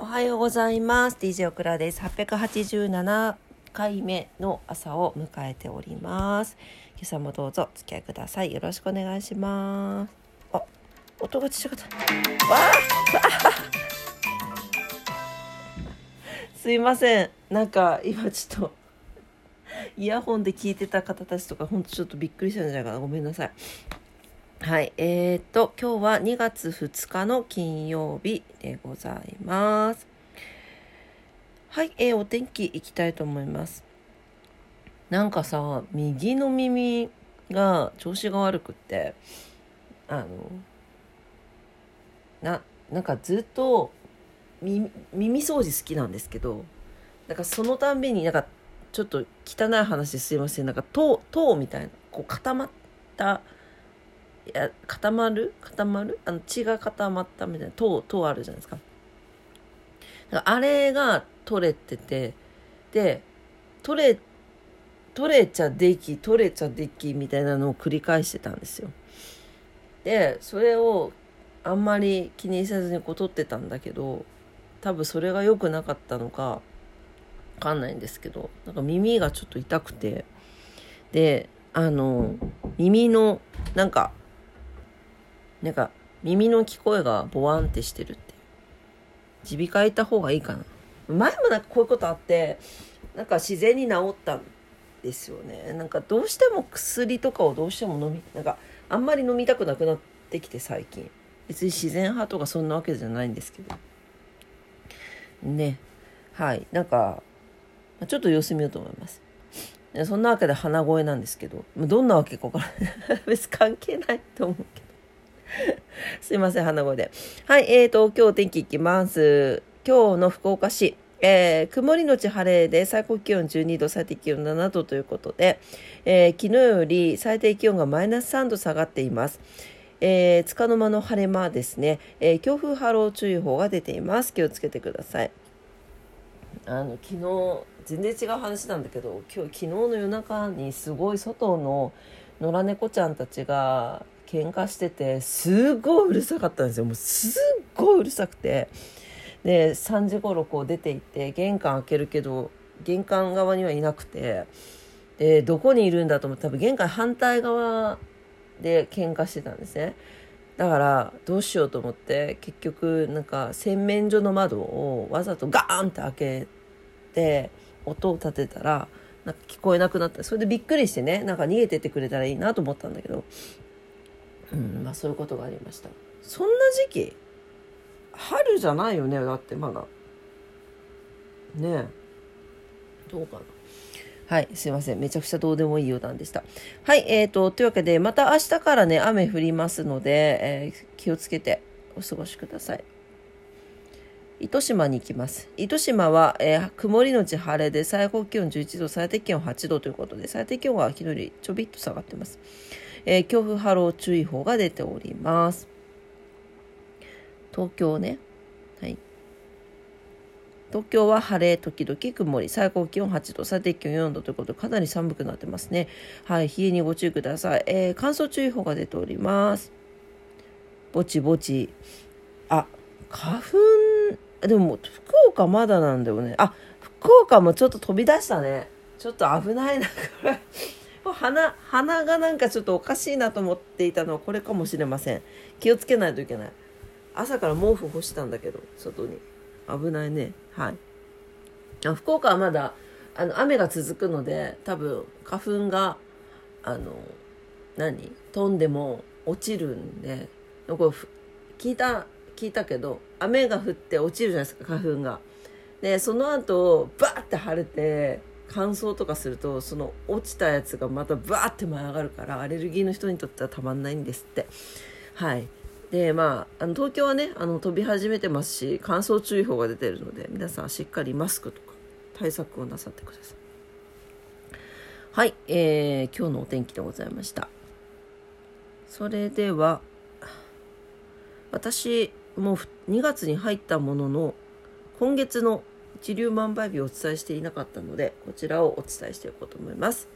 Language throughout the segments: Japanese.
おはようございます。DJ オクラです。887回目の朝を迎えております。今朝もどうぞお付き合いください。よろしくお願いします。あ、音がちっちゃかった。わあ すいません。なんか今ちょっとイヤホンで聞いてた方たちとかほんとちょっとびっくりしたんじゃないかな。ごめんなさい。はい、えー、っと、今日は2月2日の金曜日でございます。はい、えー、お天気いきたいと思います。なんかさ、右の耳が調子が悪くって、あの、な、なんかずっと耳耳掃除好きなんですけど、なんかそのたんびになんかちょっと汚い話すいません、なんか糖、糖みたいな、こう固まった、や固まる？固まる？あの血が固まったみたいな。糖糖あるじゃないですか。かあれが取れててで取れ取れちゃでき取れちゃできみたいなのを繰り返してたんですよ。でそれをあんまり気にせずにこう取ってたんだけど多分それが良くなかったのかわかんないんですけどなんか耳がちょっと痛くてであの耳のなんかなんか耳の聞こえがボワンってしてるって耳鼻科行った方がいいかな。前もなんかこういうことあってなんか自然に治ったんですよね。なんかどうしても薬とかをどうしても飲みなんかあんまり飲みたくなくなってきて最近。別に自然派とかそんなわけじゃないんですけど。ね。はい。なんかちょっと様子見ようと思います。そんなわけで鼻声なんですけど。どんなわけか分からない。別関係ないと思うけど。すいません、鼻声で。はい、えーと、今日天気いきます。今日の福岡市、えー、曇りのち晴れで最高気温12度、最低気温7度ということで、えー、昨日より最低気温がマイナス3度下がっています。えー、つかの間の晴れ間ですね、えー、強風波浪注意報が出ています。気をつけてください。あの、昨日、全然違う話なんだけど、今日、昨日の夜中にすごい外の野良猫ちゃんたちが喧嘩しててすごいうるさかったんですよ。もうすっごいうるさくて。で3時頃こう出て行って玄関開けるけど玄関側にはいなくて。でどこにいるんだと思って多分玄関反対側で喧嘩してたんですね。だからどうしようと思って結局なんか洗面所の窓をわざとガーンって開けて音を立てたらなんか聞こえなくなった。それでびっくりしてねなんか逃げてってくれたらいいなと思ったんだけど。うん、まあそういうことがありました。そんな時期春じゃないよね、だってまだ。ねえ。どうかな。はい、すいません。めちゃくちゃどうでもいい余談でした。はい、えーと、というわけで、また明日からね、雨降りますので、えー、気をつけてお過ごしください。糸島に行きます。糸島は、えー、曇りのち晴れで最高気温11度、最低気温8度ということで、最低気温は昨日よりちょびっと下がってます。えー、強風波浪注意報が出ております。東京ね。はい。東京は晴れ、時々曇り、最高気温8度、最低気温4度ということで、かなり寒くなってますね。はい、冷えにご注意ください。えー、乾燥注意報が出ております。ぼちぼち。あ、花粉、でも、福岡まだなんだよね。あ、福岡もちょっと飛び出したね。ちょっと危ないな、これ。鼻鼻がなんかちょっとおかしいなと思っていたのはこれかもしれません。気をつけないといけない。朝から毛布干したんだけど外に。危ないね。はい。あ福岡はまだあの雨が続くので多分花粉があの何？飛んでも落ちるんでこれ聞いた聞いたけど雨が降って落ちるじゃないですか花粉が。でその後バーって晴れて乾燥とかするとその落ちたやつがまたバーって舞い上がるからアレルギーの人にとってはたまんないんですって。はい。でまああの東京はねあの飛び始めてますし乾燥注意報が出てるので皆さんしっかりマスクとか対策をなさってください。はい、えー、今日のお天気でございました。それでは私もう2月に入ったものの今月の一粒万倍日をお伝えしていなかったのでこちらをお伝えしていこうと思います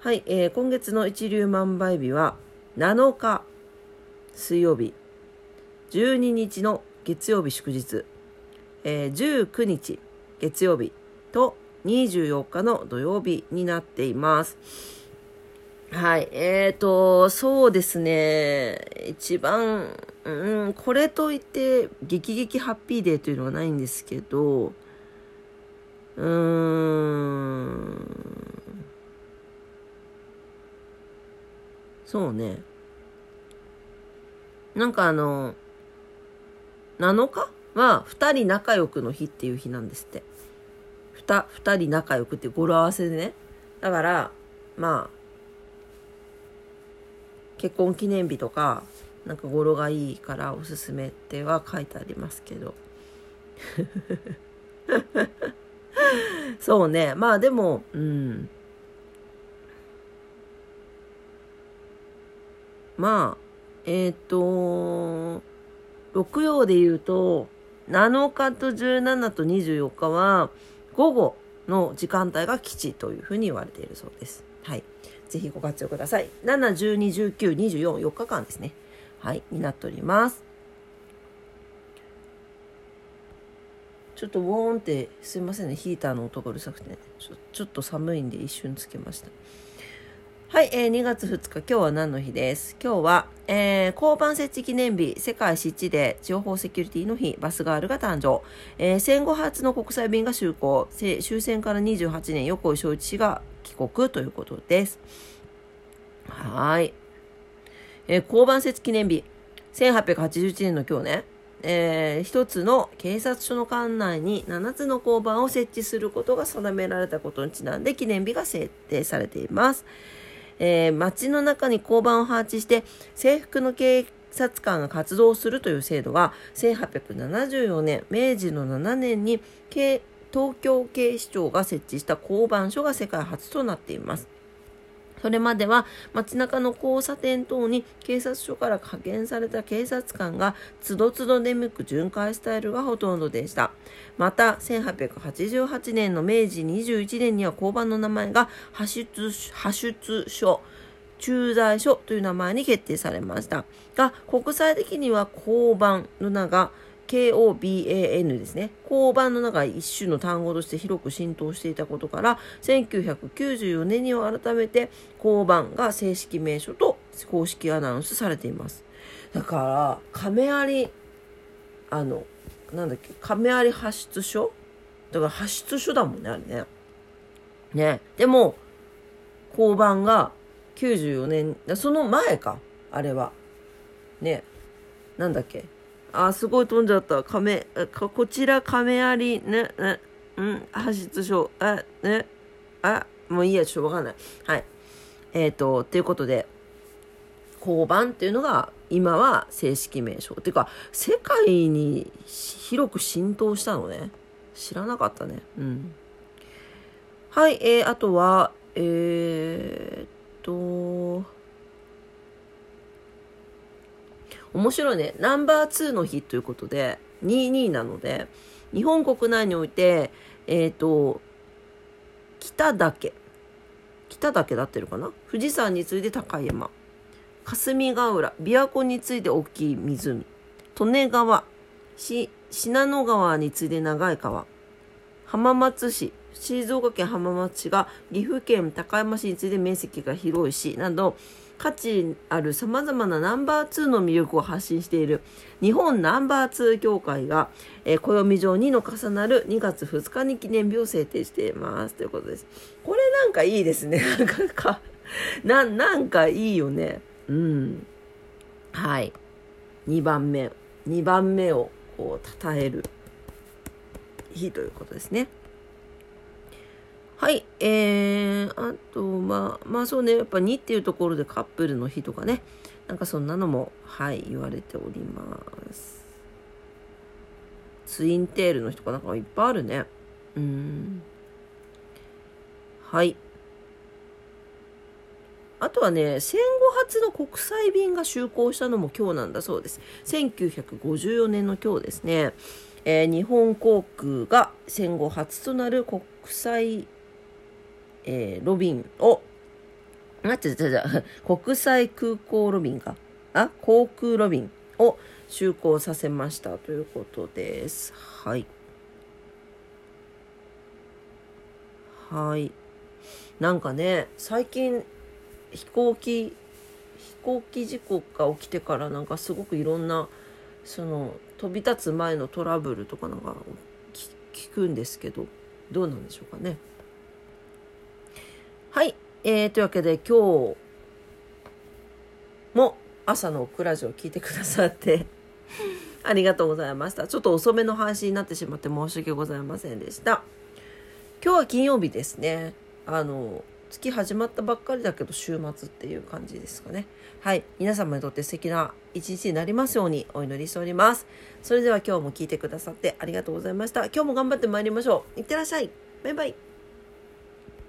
はい、えー、今月の一粒万倍日は7日水曜日12日の月曜日祝日えー、19日月曜日と24日の土曜日になっています。はい。えっ、ー、と、そうですね。一番、うん、これといって、激激ハッピーデーというのはないんですけど、うーん。そうね。なんかあの、7日は2人仲良くの日っていう日なんですって。2, 2人仲良くって語呂合わせでね。だから、まあ、結婚記念日とか、なんか語呂がいいからおすすめっては書いてありますけど。そうね。まあでも、うん。まあ、えっ、ー、と、六曜で言うと、7日と17と24日は、午後の時間帯が基地というふうに言われているそうです。はい。ぜひご活用ください。7、12、19、24、4日間ですね。はい、になっております。ちょっとウォーンってすいませんねヒーターの音がうるさくて、ね、ちょっと寒いんで一瞬つけました。はい、えー、2月2日今日は何の日です？今日は、えー、交番設置記念日世界湿地で情報セキュリティの日バスガールが誕生、えー、戦後初の国際便が就航。終戦から28年横井正一氏が帰国ということです。はい、えー、交番設置記念日。1881年の今日ね。えー、一つの警察署の管内に7つの交番を設置することが定められたことにちなんで記念日が設定されています。えー、街の中に交番を配置して制服の警察官が活動するという制度は1874年明治の7年に東京警視庁が設置した交番所が世界初となっています。それまでは街中の交差点等に警察署から派遣された警察官がつどつど出向く巡回スタイルがほとんどでした。また、1888年の明治21年には交番の名前が派出派出所、駐在所という名前に決定されました。が、国際的には交番の名が KOBAN ですね。交番の中一種の単語として広く浸透していたことから、1994年には改めて交番が正式名称と公式アナウンスされています。だから、亀有、あの、なんだっけ、亀有派出所？だから派出所だもんね、あれね。ね。でも、交番が94年、その前か、あれは。ね。なんだっけ？あ、すごい飛んじゃった。亀、こちら亀有、ね、ね、うん、派出所、あ、ね、あ、もういいや、ちょっとわかんない。はい。えっ、ー、と、ということで、交番っていうのが今は正式名称。っていうか、世界に広く浸透したのね。知らなかったね。うん。はい、えー、あとは、えー、っと、面白いね。ナンバー2の日ということで、22なので、日本国内において、えっ、ー、と、北岳。北岳だってるかな？富士山に次いで高い山。霞ヶ浦。琵琶湖に次いで大きい湖。利根川。信濃川に次いで長い川。浜松市。静岡県浜松市が岐阜県高山市に次いで面積が広い市など、価値ある様々なナンバー2の魅力を発信している日本ナンバー2協会が、えー、暦上2の重なる2月2日に記念日を制定しています。ということです。これなんかいいですね。なんか、な、なんかいいよね。うん。はい。2番目。2番目をこう、称える日ということですね。はい。えー、あと、まあ、まあそうね、やっぱ2っていうところでカップルの日とかね、なんかそんなのも、はい、言われております。ツインテールの日とかなんかいっぱいあるね。うん。はい。あとはね、戦後初の国際便が就航したのも今日なんだそうです。1954年の今日ですね。えー、日本航空が戦後初となる国際、えー、ロビンを、待って、じゃ 国際空港ロビンか、あ、航空ロビンを就航させましたということです。はい。はい。なんかね、最近飛行機、飛行機事故が起きてからなんかすごくいろんなその飛び立つ前のトラブルとかなんか聞くんですけどどうなんでしょうかねはいえー、というわけで今日も朝のクラジオを聞いてくださって ありがとうございました。ちょっと遅めの配信になってしまって申し訳ございませんでした。今日は金曜日ですね。あの、月始まったばっかりだけど週末っていう感じですかね。はい。皆様にとって素敵な一日になりますようにお祈りしております。それでは今日も聞いてくださってありがとうございました。今日も頑張って参りましょう。いってらっしゃい。バイバイ。